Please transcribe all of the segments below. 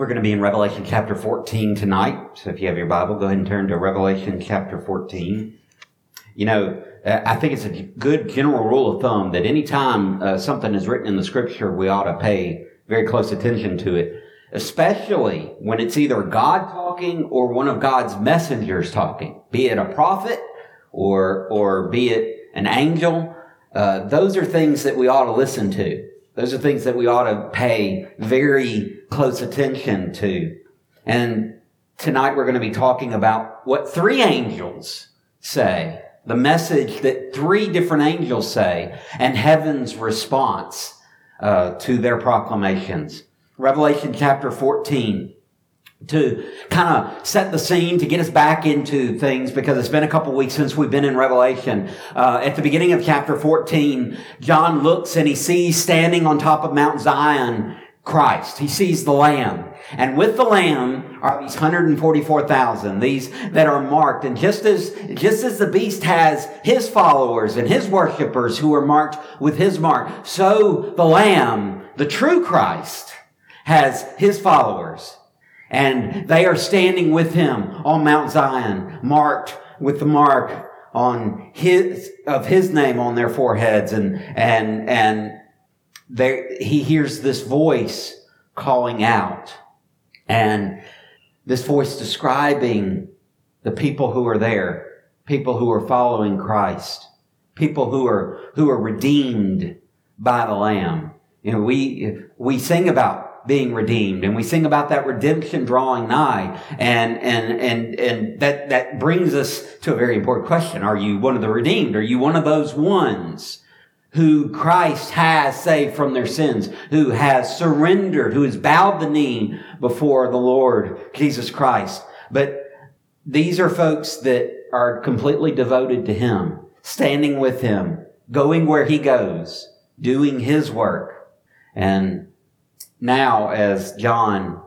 We're going to be in Revelation chapter 14 tonight. So if you have your Bible, go ahead and turn to Revelation chapter 14. You know, uh, I think it's a good general rule of thumb that anytime uh, something is written in the scripture, we ought to pay very close attention to it, especially when it's either God talking or one of God's messengers talking, be it a prophet or, or be it an angel. Uh, those are things that we ought to listen to. Those are things that we ought to pay very close attention to. And tonight we're going to be talking about what three angels say, the message that three different angels say, and heaven's response uh, to their proclamations. Revelation chapter 14 to kind of set the scene, to get us back into things, because it's been a couple weeks since we've been in Revelation. Uh, at the beginning of chapter 14, John looks and he sees standing on top of Mount Zion Christ. He sees the Lamb. And with the Lamb are these 144,000, these that are marked. And just as, just as the beast has his followers and his worshipers who are marked with his mark, so the Lamb, the true Christ, has his followers and they are standing with him on Mount Zion, marked with the mark on his, of his name on their foreheads. And, and, and there, he hears this voice calling out. And this voice describing the people who are there, people who are following Christ, people who are, who are redeemed by the Lamb. Know, we, we sing about being redeemed and we sing about that redemption drawing nigh. And and and and that that brings us to a very important question. Are you one of the redeemed? Are you one of those ones who Christ has saved from their sins who has surrendered who has bowed the knee before the Lord Jesus Christ but these are folks that are completely devoted to him standing with him going where he goes doing his work and now as John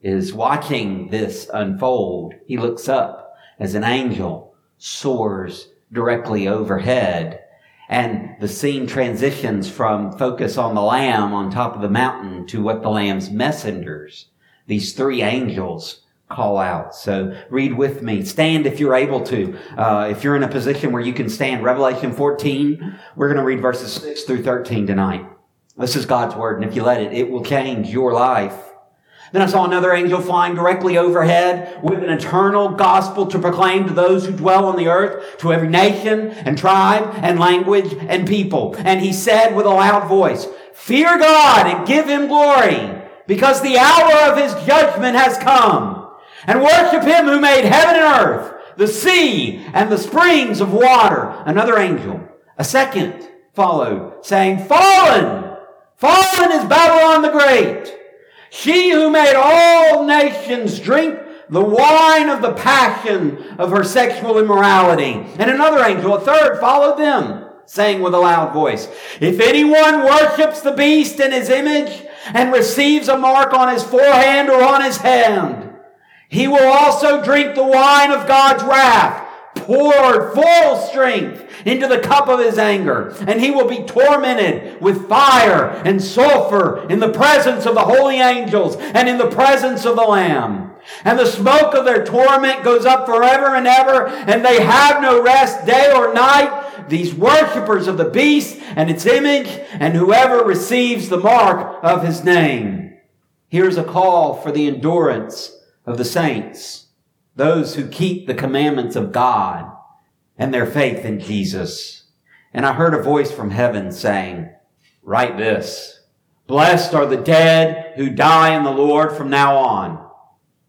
is watching this unfold, he looks up as an angel soars directly overhead. And the scene transitions from focus on the lamb on top of the mountain to what the lamb's messengers, these three angels, call out. So read with me. Stand if you're able to. Uh, if you're in a position where you can stand. Revelation 14, we're going to read verses 6 through 13 tonight. This is God's word, and if you let it, it will change your life. Then I saw another angel flying directly overhead with an eternal gospel to proclaim to those who dwell on the earth, to every nation and tribe and language and people. And he said with a loud voice, Fear God and give him glory, because the hour of his judgment has come. And worship him who made heaven and earth, the sea and the springs of water. Another angel, a second, followed, saying, Fallen! Fallen is Babylon the Great. She who made all nations drink the wine of the passion of her sexual immorality. And another angel, a third, followed them, saying with a loud voice, If anyone worships the beast in his image and receives a mark on his forehead or on his hand, he will also drink the wine of God's wrath poured full strength into the cup of his anger, and he will be tormented with fire and sulfur in the presence of the holy angels and in the presence of the Lamb. And the smoke of their torment goes up forever and ever, and they have no rest day or night. These worshippers of the beast and its image, and whoever receives the mark of his name. Here's a call for the endurance of the saints those who keep the commandments of God and their faith in Jesus. And I heard a voice from heaven saying, write this. Blessed are the dead who die in the Lord from now on.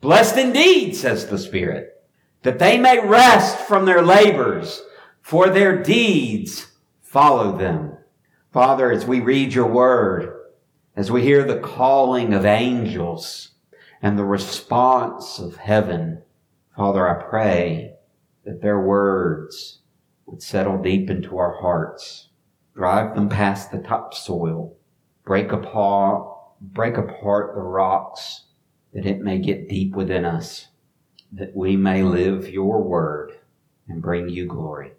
Blessed indeed, says the Spirit, that they may rest from their labors, for their deeds follow them. Father, as we read your word, as we hear the calling of angels and the response of heaven, Father, I pray that their words would settle deep into our hearts, drive them past the topsoil, break apart, break apart the rocks, that it may get deep within us, that we may live your word and bring you glory.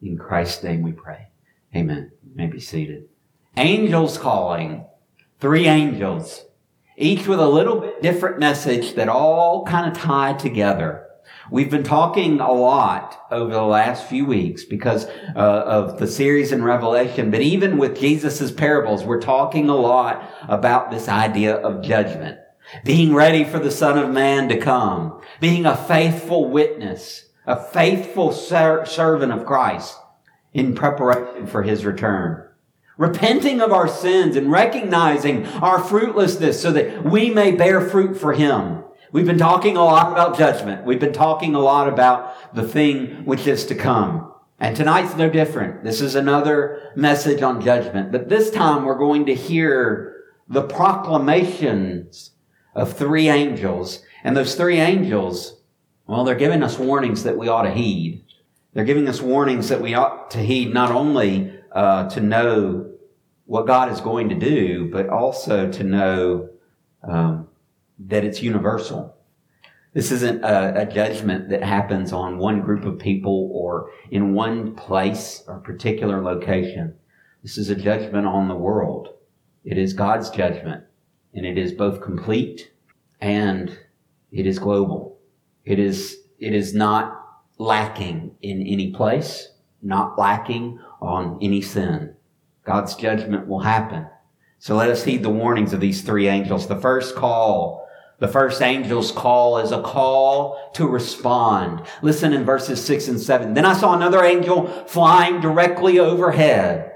In Christ's name we pray. Amen. You may be seated. Angels calling. Three angels. each with a little bit different message that all kind of tie together. We've been talking a lot over the last few weeks because uh, of the series in Revelation, but even with Jesus' parables, we're talking a lot about this idea of judgment. Being ready for the Son of Man to come. Being a faithful witness. A faithful ser- servant of Christ in preparation for His return. Repenting of our sins and recognizing our fruitlessness so that we may bear fruit for Him. We've been talking a lot about judgment. We've been talking a lot about the thing which is to come. And tonight's no different. This is another message on judgment. But this time we're going to hear the proclamations of three angels. And those three angels, well, they're giving us warnings that we ought to heed. They're giving us warnings that we ought to heed not only uh, to know what God is going to do, but also to know um, that it's universal. This isn't a, a, judgment that happens on one group of people or in one place or particular location. This is a judgment on the world. It is God's judgment and it is both complete and it is global. It is, it is not lacking in any place, not lacking on any sin. God's judgment will happen. So let us heed the warnings of these three angels. The first call, the first angel's call is a call to respond. Listen in verses six and seven. Then I saw another angel flying directly overhead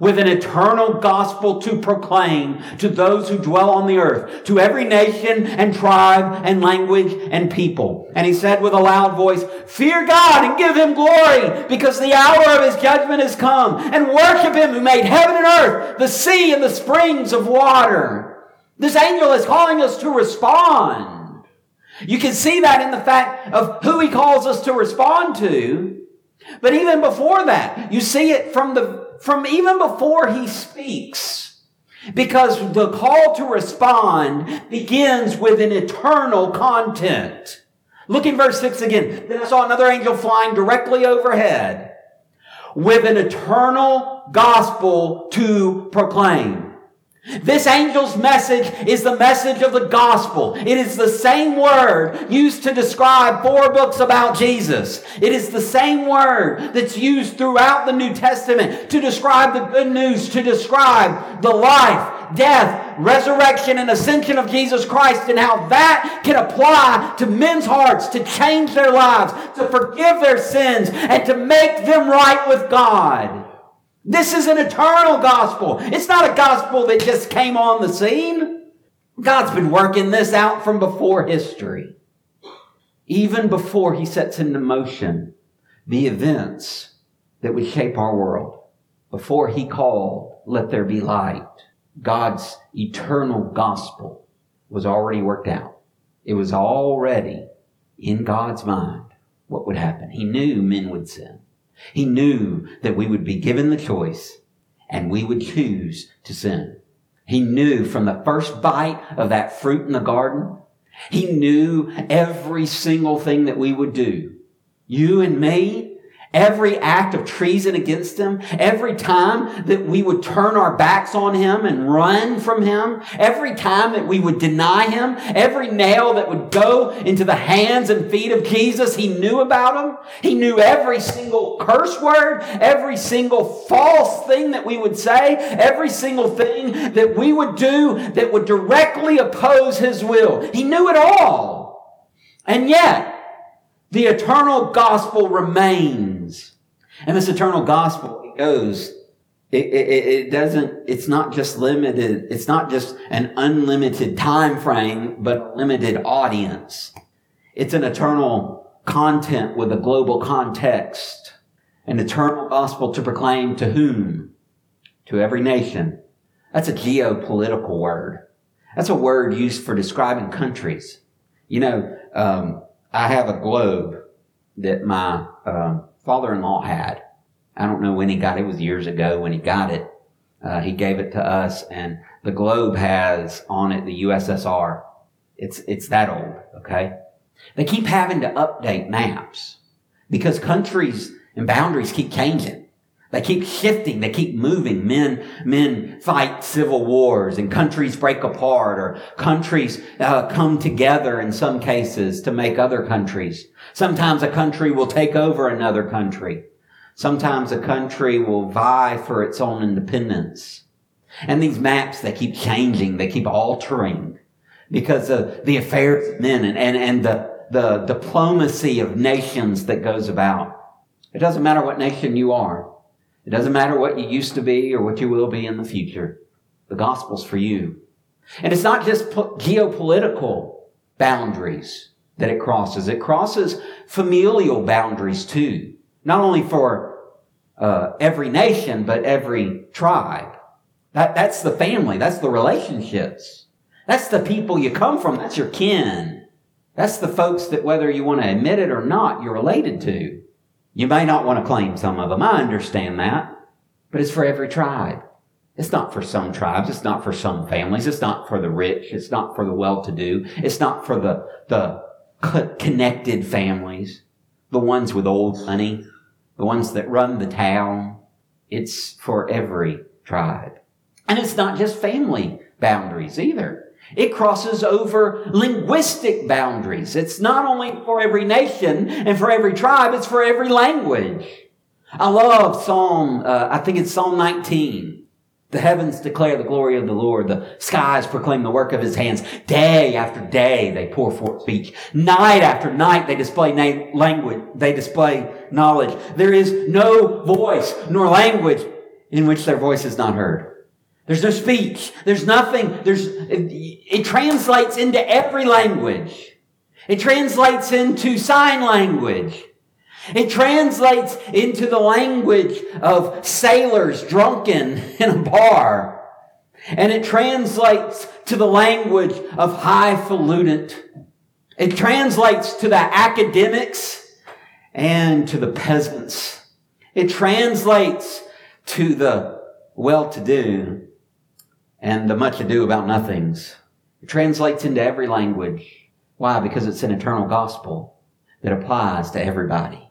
with an eternal gospel to proclaim to those who dwell on the earth, to every nation and tribe and language and people. And he said with a loud voice, Fear God and give him glory, because the hour of his judgment has come, and worship him who made heaven and earth, the sea and the springs of water. This angel is calling us to respond. You can see that in the fact of who he calls us to respond to. But even before that, you see it from the from even before he speaks. Because the call to respond begins with an eternal content. Look in verse 6 again. Then I saw another angel flying directly overhead with an eternal gospel to proclaim. This angel's message is the message of the gospel. It is the same word used to describe four books about Jesus. It is the same word that's used throughout the New Testament to describe the good news, to describe the life, death, resurrection, and ascension of Jesus Christ and how that can apply to men's hearts to change their lives, to forgive their sins, and to make them right with God. This is an eternal gospel. It's not a gospel that just came on the scene. God's been working this out from before history. Even before he sets into motion the events that would shape our world. Before he called, let there be light. God's eternal gospel was already worked out. It was already in God's mind what would happen. He knew men would sin. He knew that we would be given the choice and we would choose to sin. He knew from the first bite of that fruit in the garden, he knew every single thing that we would do. You and me, Every act of treason against him, every time that we would turn our backs on him and run from him, every time that we would deny him, every nail that would go into the hands and feet of Jesus, he knew about him. He knew every single curse word, every single false thing that we would say, every single thing that we would do that would directly oppose his will. He knew it all. And yet, the eternal gospel remains. And this eternal gospel, it goes, it, it, it, doesn't, it's not just limited, it's not just an unlimited time frame, but a limited audience. It's an eternal content with a global context. An eternal gospel to proclaim to whom? To every nation. That's a geopolitical word. That's a word used for describing countries. You know, um, I have a globe that my uh, father-in-law had. I don't know when he got it. It was years ago when he got it. Uh, he gave it to us, and the globe has on it the USSR. It's it's that old. Okay. They keep having to update maps because countries and boundaries keep changing. They keep shifting. They keep moving. Men, men fight civil wars and countries break apart or countries uh, come together in some cases to make other countries. Sometimes a country will take over another country. Sometimes a country will vie for its own independence. And these maps, they keep changing. They keep altering because of the affairs of men and, and, and the, the diplomacy of nations that goes about. It doesn't matter what nation you are. It doesn't matter what you used to be or what you will be in the future. The gospel's for you. And it's not just geopolitical boundaries that it crosses. It crosses familial boundaries too. Not only for uh, every nation, but every tribe. That, that's the family. That's the relationships. That's the people you come from. That's your kin. That's the folks that whether you want to admit it or not, you're related to. You may not want to claim some of them. I understand that. But it's for every tribe. It's not for some tribes. It's not for some families. It's not for the rich. It's not for the well-to-do. It's not for the, the connected families. The ones with old money. The ones that run the town. It's for every tribe. And it's not just family boundaries either. It crosses over linguistic boundaries. It's not only for every nation and for every tribe, it's for every language. I love Psalm, uh, I think it's Psalm 19. The heavens declare the glory of the Lord. The skies proclaim the work of his hands. Day after day they pour forth speech. Night after night they display na- language. They display knowledge. There is no voice nor language in which their voice is not heard. There's no speech. There's nothing. There's, it, it, translates into every language. It translates into sign language. It translates into the language of sailors drunken in a bar. And it translates to the language of highfalutin. It translates to the academics and to the peasants. It translates to the well-to-do and the much ado about nothings. It translates into every language. Why? Because it's an eternal gospel that applies to everybody.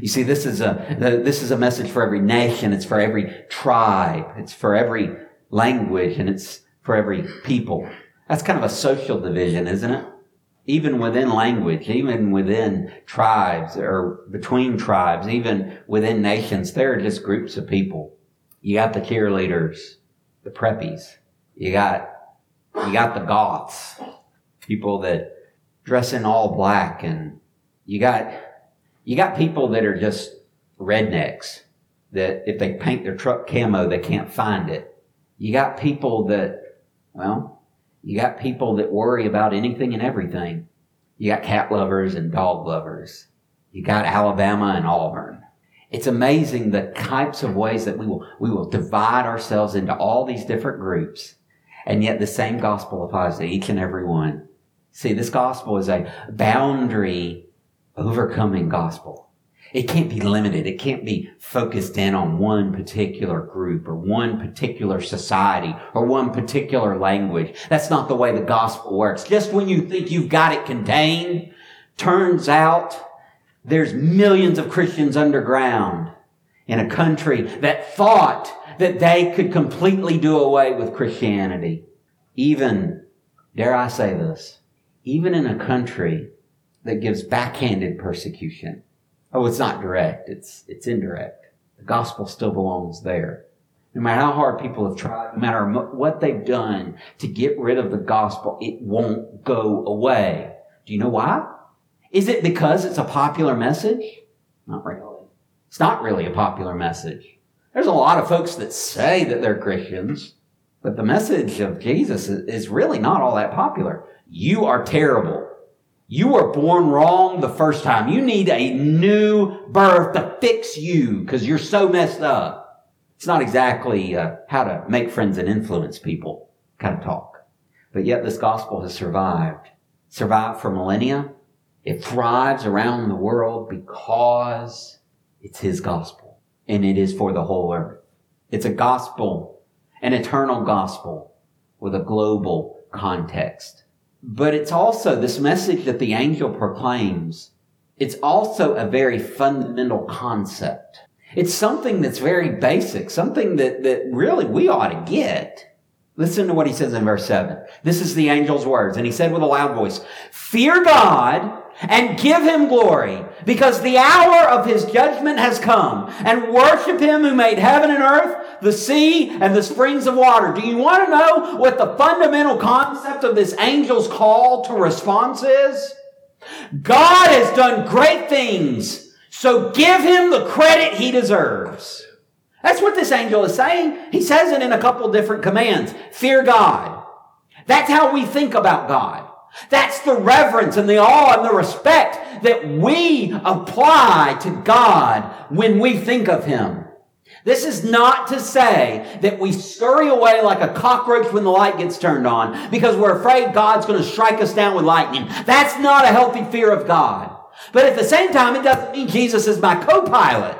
You see, this is a, this is a message for every nation. It's for every tribe. It's for every language and it's for every people. That's kind of a social division, isn't it? Even within language, even within tribes or between tribes, even within nations, there are just groups of people. You got the cheerleaders, the preppies, you got, you got the goths, people that dress in all black and you got, you got people that are just rednecks that if they paint their truck camo, they can't find it. You got people that, well, you got people that worry about anything and everything. You got cat lovers and dog lovers. You got Alabama and Auburn. It's amazing the types of ways that we will, we will divide ourselves into all these different groups and yet the same gospel applies to each and every one. See, this gospel is a boundary overcoming gospel. It can't be limited. It can't be focused in on one particular group or one particular society or one particular language. That's not the way the gospel works. Just when you think you've got it contained, turns out there's millions of Christians underground in a country that thought that they could completely do away with Christianity. Even, dare I say this, even in a country that gives backhanded persecution. Oh, it's not direct. It's, it's indirect. The gospel still belongs there. No matter how hard people have tried, no matter what they've done to get rid of the gospel, it won't go away. Do you know why? Is it because it's a popular message? Not really. It's not really a popular message. There's a lot of folks that say that they're Christians, but the message of Jesus is really not all that popular. You are terrible. You were born wrong the first time. You need a new birth to fix you because you're so messed up. It's not exactly uh, how to make friends and influence people kind of talk. But yet this gospel has survived. Survived for millennia. It thrives around the world because it's his gospel and it is for the whole earth. It's a gospel, an eternal gospel with a global context. But it's also this message that the angel proclaims. It's also a very fundamental concept. It's something that's very basic, something that, that really we ought to get. Listen to what he says in verse 7. This is the angel's words. And he said with a loud voice, Fear God and give him glory, because the hour of his judgment has come, and worship him who made heaven and earth, the sea, and the springs of water. Do you want to know what the fundamental concept of this angel's call to response is? God has done great things, so give him the credit he deserves. That's what this angel is saying. He says it in a couple different commands. Fear God. That's how we think about God. That's the reverence and the awe and the respect that we apply to God when we think of Him. This is not to say that we scurry away like a cockroach when the light gets turned on because we're afraid God's going to strike us down with lightning. That's not a healthy fear of God. But at the same time, it doesn't mean Jesus is my co-pilot.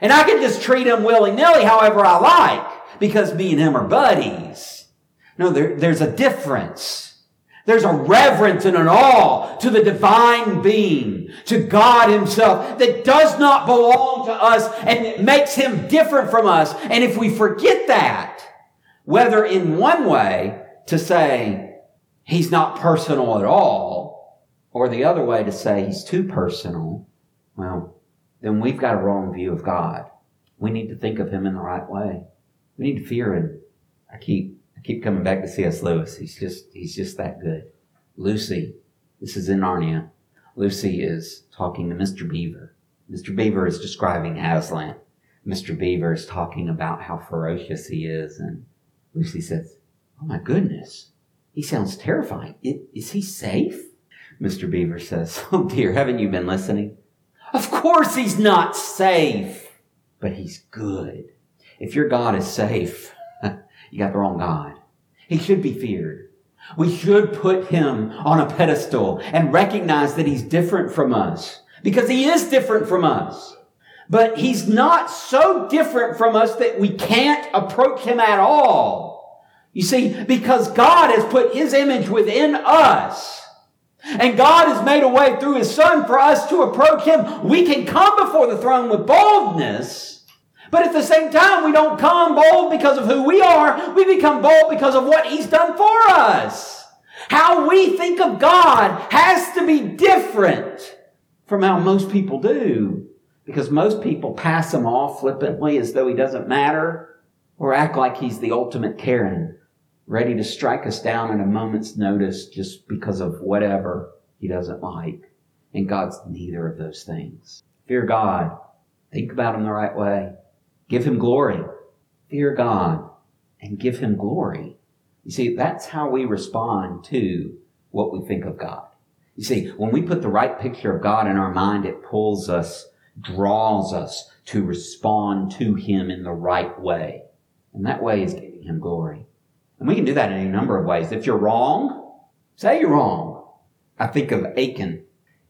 And I can just treat him willy-nilly however I like because me and him are buddies. No, there, there's a difference. There's a reverence and an awe to the divine being, to God himself that does not belong to us and makes him different from us. And if we forget that, whether in one way to say he's not personal at all, or the other way to say he's too personal, well, then we've got a wrong view of God. We need to think of him in the right way. We need to fear him. I keep keep coming back to C.S. Lewis. He's just he's just that good. Lucy, this is in Narnia. Lucy is talking to Mr. Beaver. Mr. Beaver is describing Aslan. Mr. Beaver is talking about how ferocious he is, and Lucy says, "Oh my goodness, he sounds terrifying. Is he safe?" Mr. Beaver says, "Oh dear, haven't you been listening? Of course he's not safe, but he's good. If your God is safe." You got the wrong God. He should be feared. We should put him on a pedestal and recognize that he's different from us because he is different from us. But he's not so different from us that we can't approach him at all. You see, because God has put his image within us. And God has made a way through his son for us to approach him. We can come before the throne with boldness but at the same time, we don't come bold because of who we are. We become bold because of what He's done for us. How we think of God has to be different from how most people do. Because most people pass Him off flippantly as though He doesn't matter or act like He's the ultimate Karen, ready to strike us down at a moment's notice just because of whatever He doesn't like. And God's neither of those things. Fear God. Think about Him the right way. Give him glory. Fear God and give him glory. You see, that's how we respond to what we think of God. You see, when we put the right picture of God in our mind, it pulls us, draws us to respond to him in the right way. And that way is giving him glory. And we can do that in a number of ways. If you're wrong, say you're wrong. I think of Achan.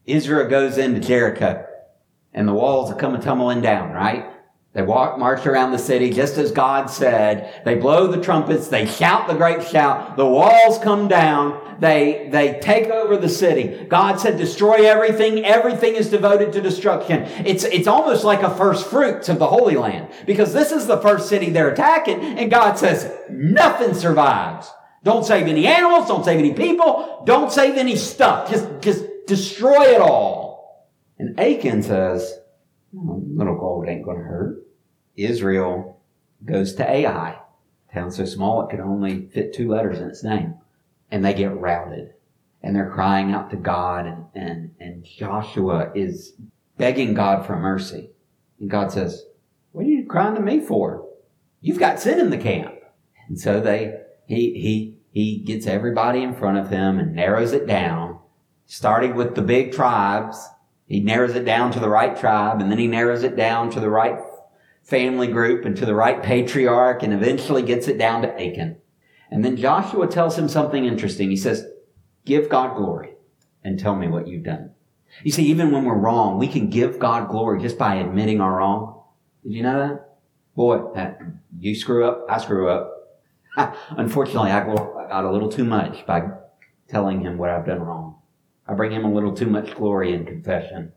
Israel goes into Jericho and the walls are coming tumbling down, right? They walk, march around the city just as God said. They blow the trumpets. They shout the great shout. The walls come down. They, they take over the city. God said, destroy everything. Everything is devoted to destruction. It's, it's almost like a first fruits of the Holy Land because this is the first city they're attacking. And God says, nothing survives. Don't save any animals. Don't save any people. Don't save any stuff. Just, just destroy it all. And Achan says, Hmm, little gold ain't going to hurt. Israel goes to Ai, town so small it could only fit two letters in its name, and they get routed. And they're crying out to God, and, and, and Joshua is begging God for mercy. And God says, What are you crying to me for? You've got sin in the camp. And so they, he, he, he gets everybody in front of him and narrows it down, starting with the big tribes he narrows it down to the right tribe and then he narrows it down to the right family group and to the right patriarch and eventually gets it down to Achan. And then Joshua tells him something interesting. He says, give God glory and tell me what you've done. You see, even when we're wrong, we can give God glory just by admitting our wrong. Did you know that? Boy, that, you screw up, I screw up. Unfortunately, I God a little too much by telling him what I've done wrong. I bring him a little too much glory in confession.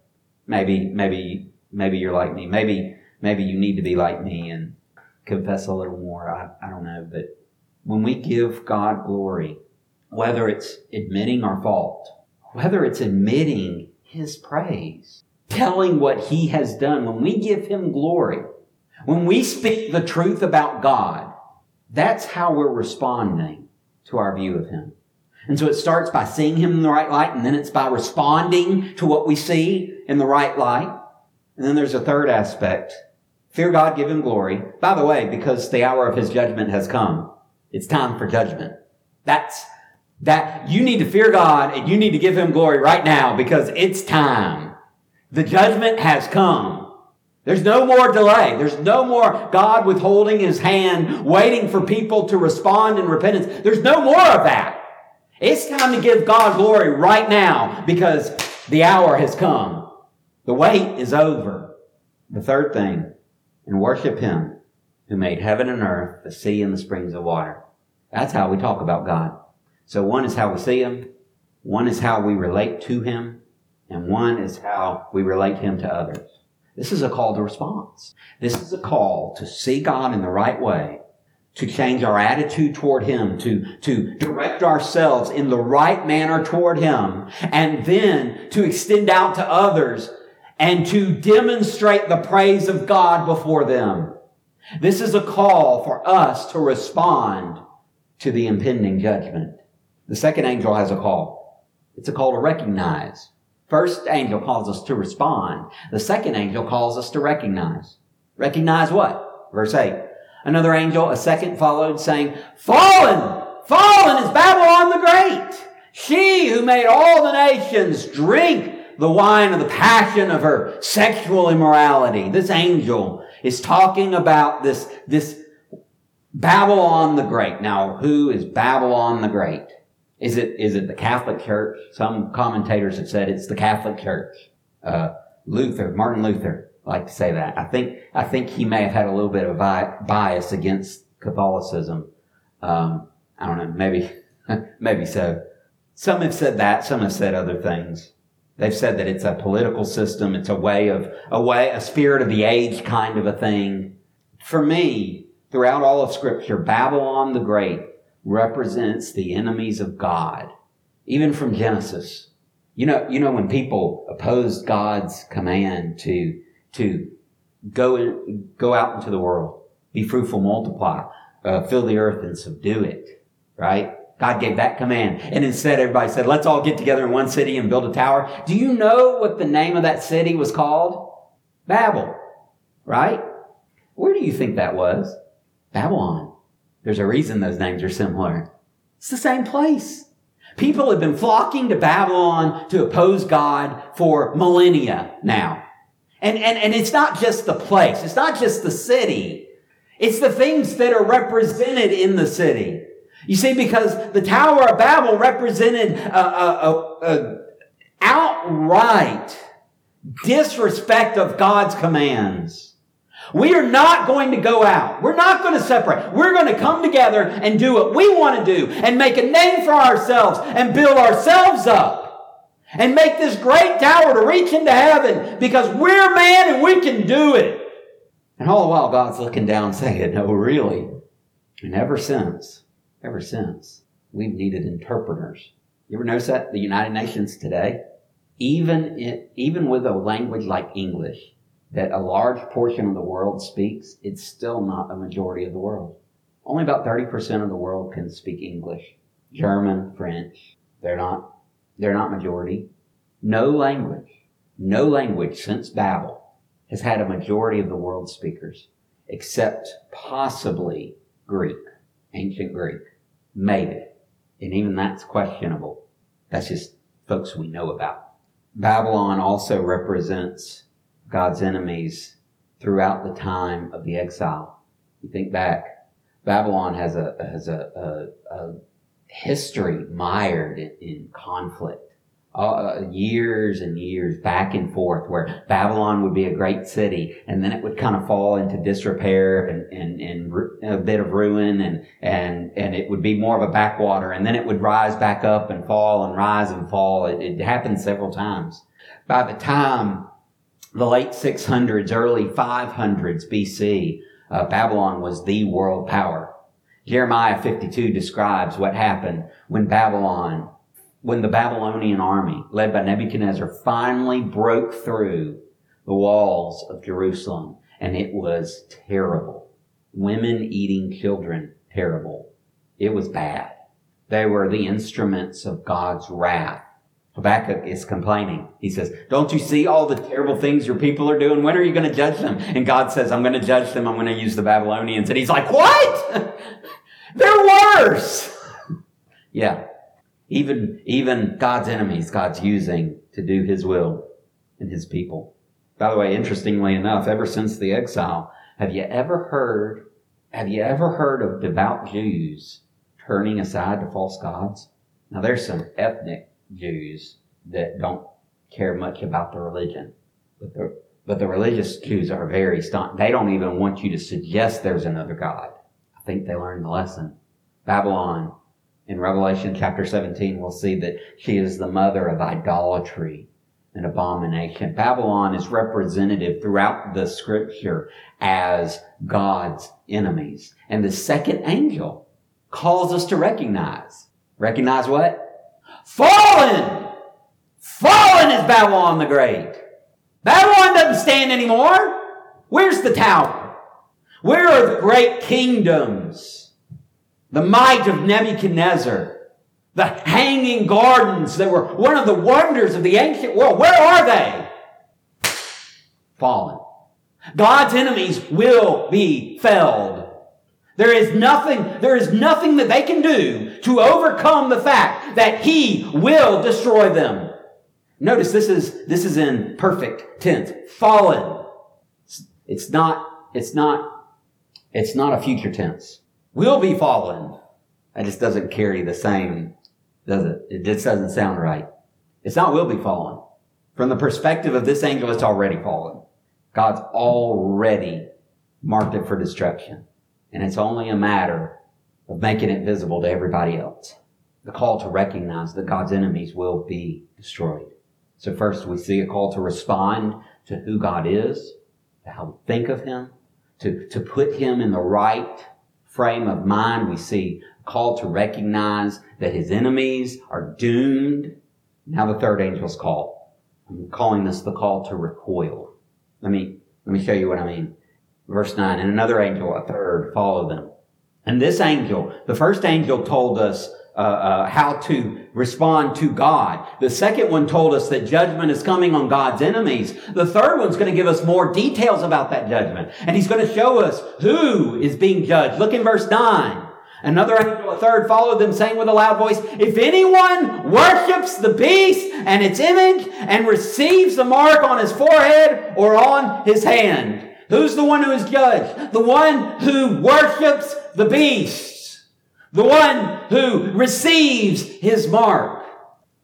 Maybe, maybe, maybe you're like me. Maybe, maybe you need to be like me and confess a little more. I, I don't know. But when we give God glory, whether it's admitting our fault, whether it's admitting his praise, telling what he has done, when we give him glory, when we speak the truth about God, that's how we're responding to our view of him. And so it starts by seeing him in the right light, and then it's by responding to what we see in the right light. And then there's a third aspect. Fear God, give him glory. By the way, because the hour of his judgment has come. It's time for judgment. That's, that, you need to fear God and you need to give him glory right now because it's time. The judgment has come. There's no more delay. There's no more God withholding his hand, waiting for people to respond in repentance. There's no more of that. It's time to give God glory right now because the hour has come. The wait is over. The third thing, and worship Him who made heaven and earth, the sea and the springs of water. That's how we talk about God. So one is how we see Him, one is how we relate to Him, and one is how we relate Him to others. This is a call to response. This is a call to see God in the right way to change our attitude toward Him, to, to direct ourselves in the right manner toward Him, and then to extend out to others and to demonstrate the praise of God before them. This is a call for us to respond to the impending judgment. The second angel has a call. It's a call to recognize. First angel calls us to respond. The second angel calls us to recognize. Recognize what? Verse 8. Another angel, a second followed, saying, Fallen! Fallen is Babylon the Great! She who made all the nations drink the wine of the passion of her sexual immorality. This angel is talking about this, this Babylon the Great. Now, who is Babylon the Great? Is it, is it the Catholic Church? Some commentators have said it's the Catholic Church. Uh, Luther, Martin Luther like to say that. I think I think he may have had a little bit of bias against Catholicism. Um, I don't know, maybe maybe so. Some have said that. Some have said other things. They've said that it's a political system. It's a way of a way, a spirit of the age kind of a thing. For me, throughout all of Scripture, Babylon the Great represents the enemies of God, even from Genesis. You know, you know when people opposed God's command to to go go out into the world, be fruitful, multiply, uh, fill the earth and subdue it. Right? God gave that command. And instead everybody said, let's all get together in one city and build a tower. Do you know what the name of that city was called? Babel. Right? Where do you think that was? Babylon. There's a reason those names are similar. It's the same place. People have been flocking to Babylon to oppose God for millennia now. And, and, and it's not just the place. It's not just the city. It's the things that are represented in the city. You see, because the Tower of Babel represented a, a, a, a outright disrespect of God's commands. We are not going to go out. We're not going to separate. We're going to come together and do what we want to do and make a name for ourselves and build ourselves up and make this great tower to reach into heaven because we're man and we can do it. And all the while, God's looking down saying, No, really. And ever since, ever since, we've needed interpreters. You ever notice that? The United Nations today, even, in, even with a language like English that a large portion of the world speaks, it's still not a majority of the world. Only about 30% of the world can speak English. German, French, they're not they're not majority. No language, no language since Babel has had a majority of the world's speakers, except possibly Greek, ancient Greek. Maybe. And even that's questionable. That's just folks we know about. Babylon also represents God's enemies throughout the time of the exile. You think back, Babylon has a, has a, a, a history mired in, conflict. Uh, years and years back and forth where Babylon would be a great city and then it would kind of fall into disrepair and, and, and a bit of ruin and, and, and it would be more of a backwater and then it would rise back up and fall and rise and fall. It, it happened several times. By the time the late 600s, early 500s BC, uh, Babylon was the world power. Jeremiah 52 describes what happened when Babylon, when the Babylonian army, led by Nebuchadnezzar, finally broke through the walls of Jerusalem. And it was terrible. Women eating children, terrible. It was bad. They were the instruments of God's wrath. Habakkuk is complaining. He says, don't you see all the terrible things your people are doing? When are you going to judge them? And God says, I'm going to judge them. I'm going to use the Babylonians. And he's like, what? They're worse. yeah. Even, even God's enemies, God's using to do his will in his people. By the way, interestingly enough, ever since the exile, have you ever heard, have you ever heard of devout Jews turning aside to false gods? Now there's some ethnic Jews that don't care much about the religion. But the, but the religious Jews are very staunch. They don't even want you to suggest there's another God. I think they learned the lesson. Babylon, in Revelation chapter 17, we'll see that she is the mother of idolatry and abomination. Babylon is representative throughout the scripture as God's enemies. And the second angel calls us to recognize. Recognize what? Fallen! Fallen is Babylon the Great. Babylon doesn't stand anymore. Where's the tower? Where are the great kingdoms? The might of Nebuchadnezzar. The hanging gardens that were one of the wonders of the ancient world. Where are they? Fallen. God's enemies will be felled. There is nothing, there is nothing that they can do to overcome the fact that he will destroy them. Notice this is, this is in perfect tense. Fallen. It's not, it's not, it's not a future tense. Will be fallen. That just doesn't carry the same, does it? It just doesn't sound right. It's not will be fallen. From the perspective of this angel, it's already fallen. God's already marked it for destruction. And it's only a matter of making it visible to everybody else. The call to recognize that God's enemies will be destroyed. So first we see a call to respond to who God is, to how we think of Him, to, to put Him in the right frame of mind. We see a call to recognize that His enemies are doomed. Now the third angel's call. I'm calling this the call to recoil. Let me, let me show you what I mean. Verse 9, and another angel, a third, followed them. And this angel, the first angel told us uh, uh, how to respond to God. The second one told us that judgment is coming on God's enemies. The third one's going to give us more details about that judgment. And he's going to show us who is being judged. Look in verse 9. Another angel, a third, followed them, saying with a loud voice, If anyone worships the beast and its image and receives the mark on his forehead or on his hand, Who's the one who is judged? The one who worships the beast. The one who receives his mark.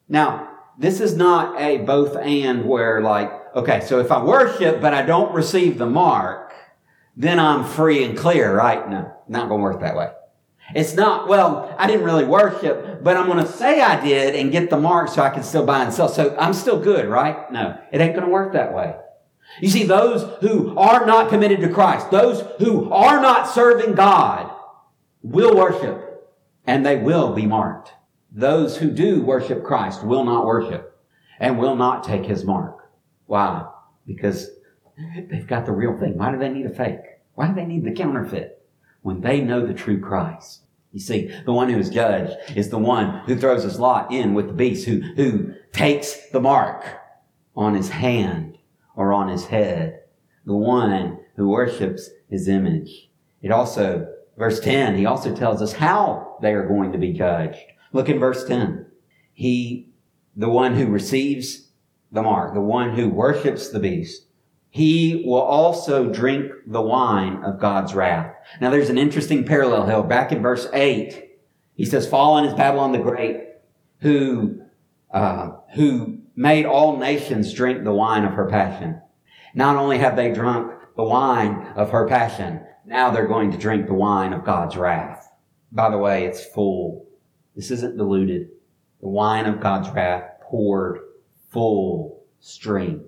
Now, this is not a both and where like, okay, so if I worship but I don't receive the mark, then I'm free and clear, right? No, not going to work that way. It's not, well, I didn't really worship, but I'm going to say I did and get the mark so I can still buy and sell. So I'm still good, right? No, it ain't going to work that way. You see, those who are not committed to Christ, those who are not serving God, will worship and they will be marked. Those who do worship Christ will not worship and will not take his mark. Why? Because they've got the real thing. Why do they need a fake? Why do they need the counterfeit? When they know the true Christ. You see, the one who is judged is the one who throws his lot in with the beast, who, who takes the mark on his hand or on his head, the one who worships his image. It also, verse 10, he also tells us how they are going to be judged. Look in verse 10. He, the one who receives the mark, the one who worships the beast, he will also drink the wine of God's wrath. Now there's an interesting parallel here. Back in verse 8, he says, Fallen is Babylon the Great, who, uh, who made all nations drink the wine of her passion. Not only have they drunk the wine of her passion, now they're going to drink the wine of God's wrath. By the way, it's full. This isn't diluted. The wine of God's wrath poured full strength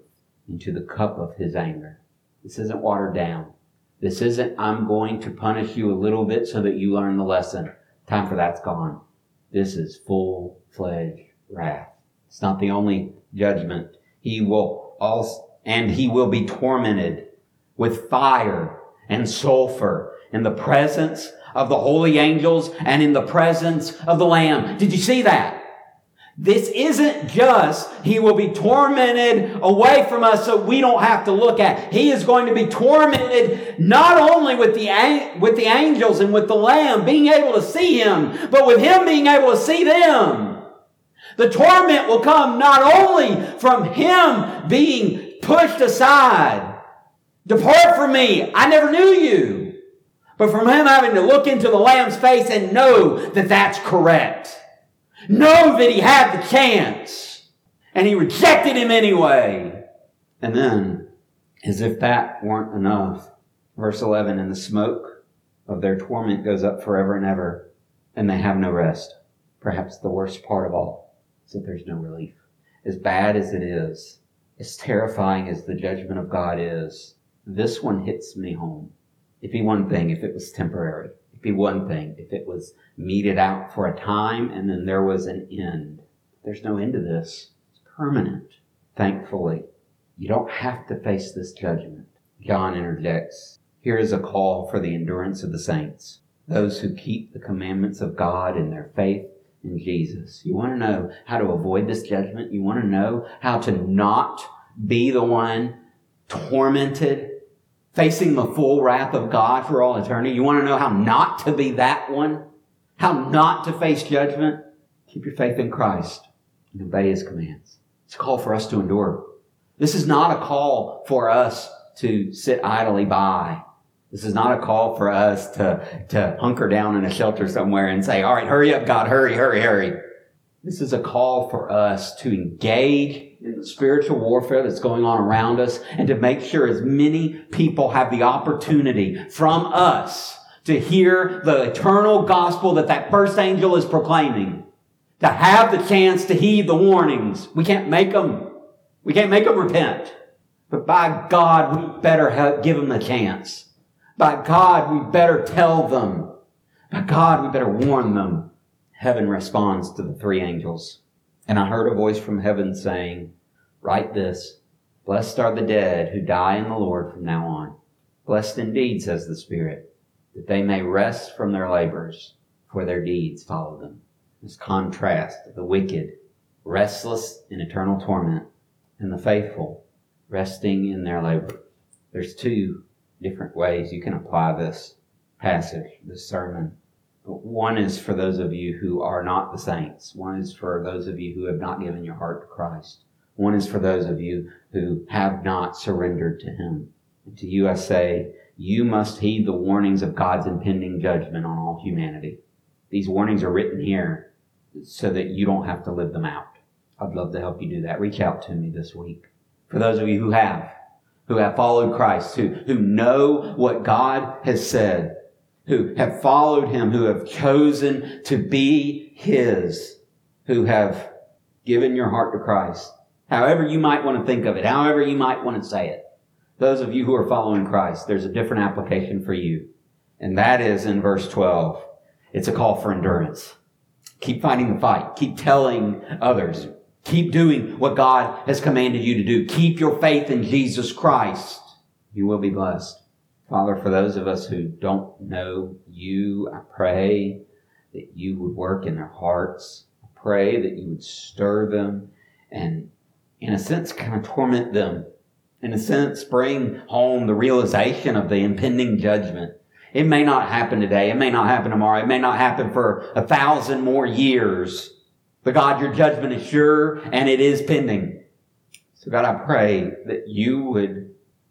into the cup of his anger. This isn't watered down. This isn't, I'm going to punish you a little bit so that you learn the lesson. Time for that's gone. This is full fledged wrath. It's not the only judgment. He will also, and he will be tormented with fire and sulfur in the presence of the holy angels and in the presence of the Lamb. Did you see that? This isn't just he will be tormented away from us so we don't have to look at. He is going to be tormented not only with the with the angels and with the lamb being able to see him, but with him being able to see them. The torment will come not only from him being pushed aside. Depart from me. I never knew you. But from him having to look into the lamb's face and know that that's correct. Know that he had the chance. And he rejected him anyway. And then, as if that weren't enough, verse 11, and the smoke of their torment goes up forever and ever, and they have no rest. Perhaps the worst part of all is that there's no relief. As bad as it is, as terrifying as the judgment of God is, this one hits me home. It'd be one thing if it was temporary. It'd be one thing if it was meted out for a time and then there was an end. There's no end to this. It's permanent. Thankfully, you don't have to face this judgment. John interjects. Here is a call for the endurance of the saints, those who keep the commandments of God in their faith in Jesus. You want to know how to avoid this judgment? You want to know how to not be the one tormented facing the full wrath of God for all eternity. You want to know how not to be that one? How not to face judgment? Keep your faith in Christ and obey His commands. It's a call for us to endure. This is not a call for us to sit idly by. This is not a call for us to, to hunker down in a shelter somewhere and say, all right, hurry up, God, hurry, hurry, hurry. This is a call for us to engage in the spiritual warfare that's going on around us and to make sure as many people have the opportunity from us to hear the eternal gospel that that first angel is proclaiming. To have the chance to heed the warnings. We can't make them. We can't make them repent. But by God, we better give them the chance. By God, we better tell them. By God, we better warn them. Heaven responds to the three angels. And I heard a voice from heaven saying, Write this Blessed are the dead who die in the Lord from now on. Blessed indeed, says the Spirit, that they may rest from their labors, for their deeds follow them. This contrast of the wicked, restless in eternal torment, and the faithful, resting in their labor. There's two different ways you can apply this passage, this sermon. One is for those of you who are not the saints. One is for those of you who have not given your heart to Christ. One is for those of you who have not surrendered to Him. To you I say, you must heed the warnings of God's impending judgment on all humanity. These warnings are written here so that you don't have to live them out. I'd love to help you do that. Reach out to me this week. For those of you who have, who have followed Christ, who, who know what God has said, who have followed him, who have chosen to be his, who have given your heart to Christ. However you might want to think of it, however you might want to say it. Those of you who are following Christ, there's a different application for you. And that is in verse 12. It's a call for endurance. Keep fighting the fight. Keep telling others. Keep doing what God has commanded you to do. Keep your faith in Jesus Christ. You will be blessed. Father, for those of us who don't know you, I pray that you would work in their hearts. I pray that you would stir them and, in a sense, kind of torment them. In a sense, bring home the realization of the impending judgment. It may not happen today. It may not happen tomorrow. It may not happen for a thousand more years. But God, your judgment is sure and it is pending. So God, I pray that you would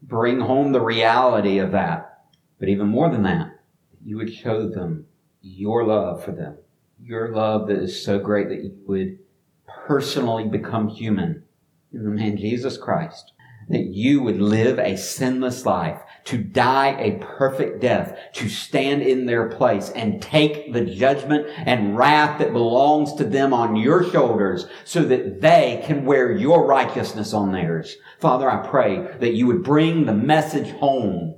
bring home the reality of that. But even more than that, you would show them your love for them. Your love that is so great that you would personally become human in the man Jesus Christ. That you would live a sinless life, to die a perfect death, to stand in their place and take the judgment and wrath that belongs to them on your shoulders so that they can wear your righteousness on theirs. Father, I pray that you would bring the message home,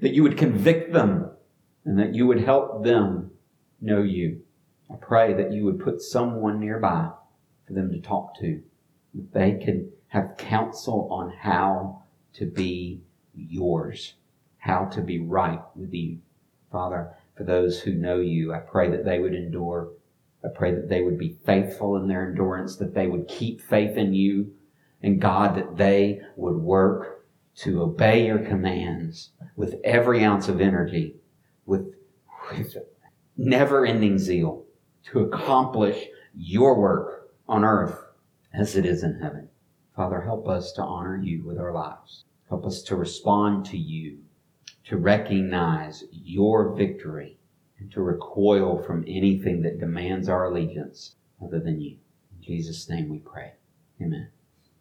that you would convict them, and that you would help them know you. I pray that you would put someone nearby for them to talk to, that they could have counsel on how to be yours, how to be right with you. Father, for those who know you, I pray that they would endure. I pray that they would be faithful in their endurance, that they would keep faith in you, and God, that they would work to obey your commands with every ounce of energy, with, with never ending zeal to accomplish your work on earth as it is in heaven. Father, help us to honor you with our lives. Help us to respond to you, to recognize your victory, and to recoil from anything that demands our allegiance other than you. In Jesus' name we pray. Amen.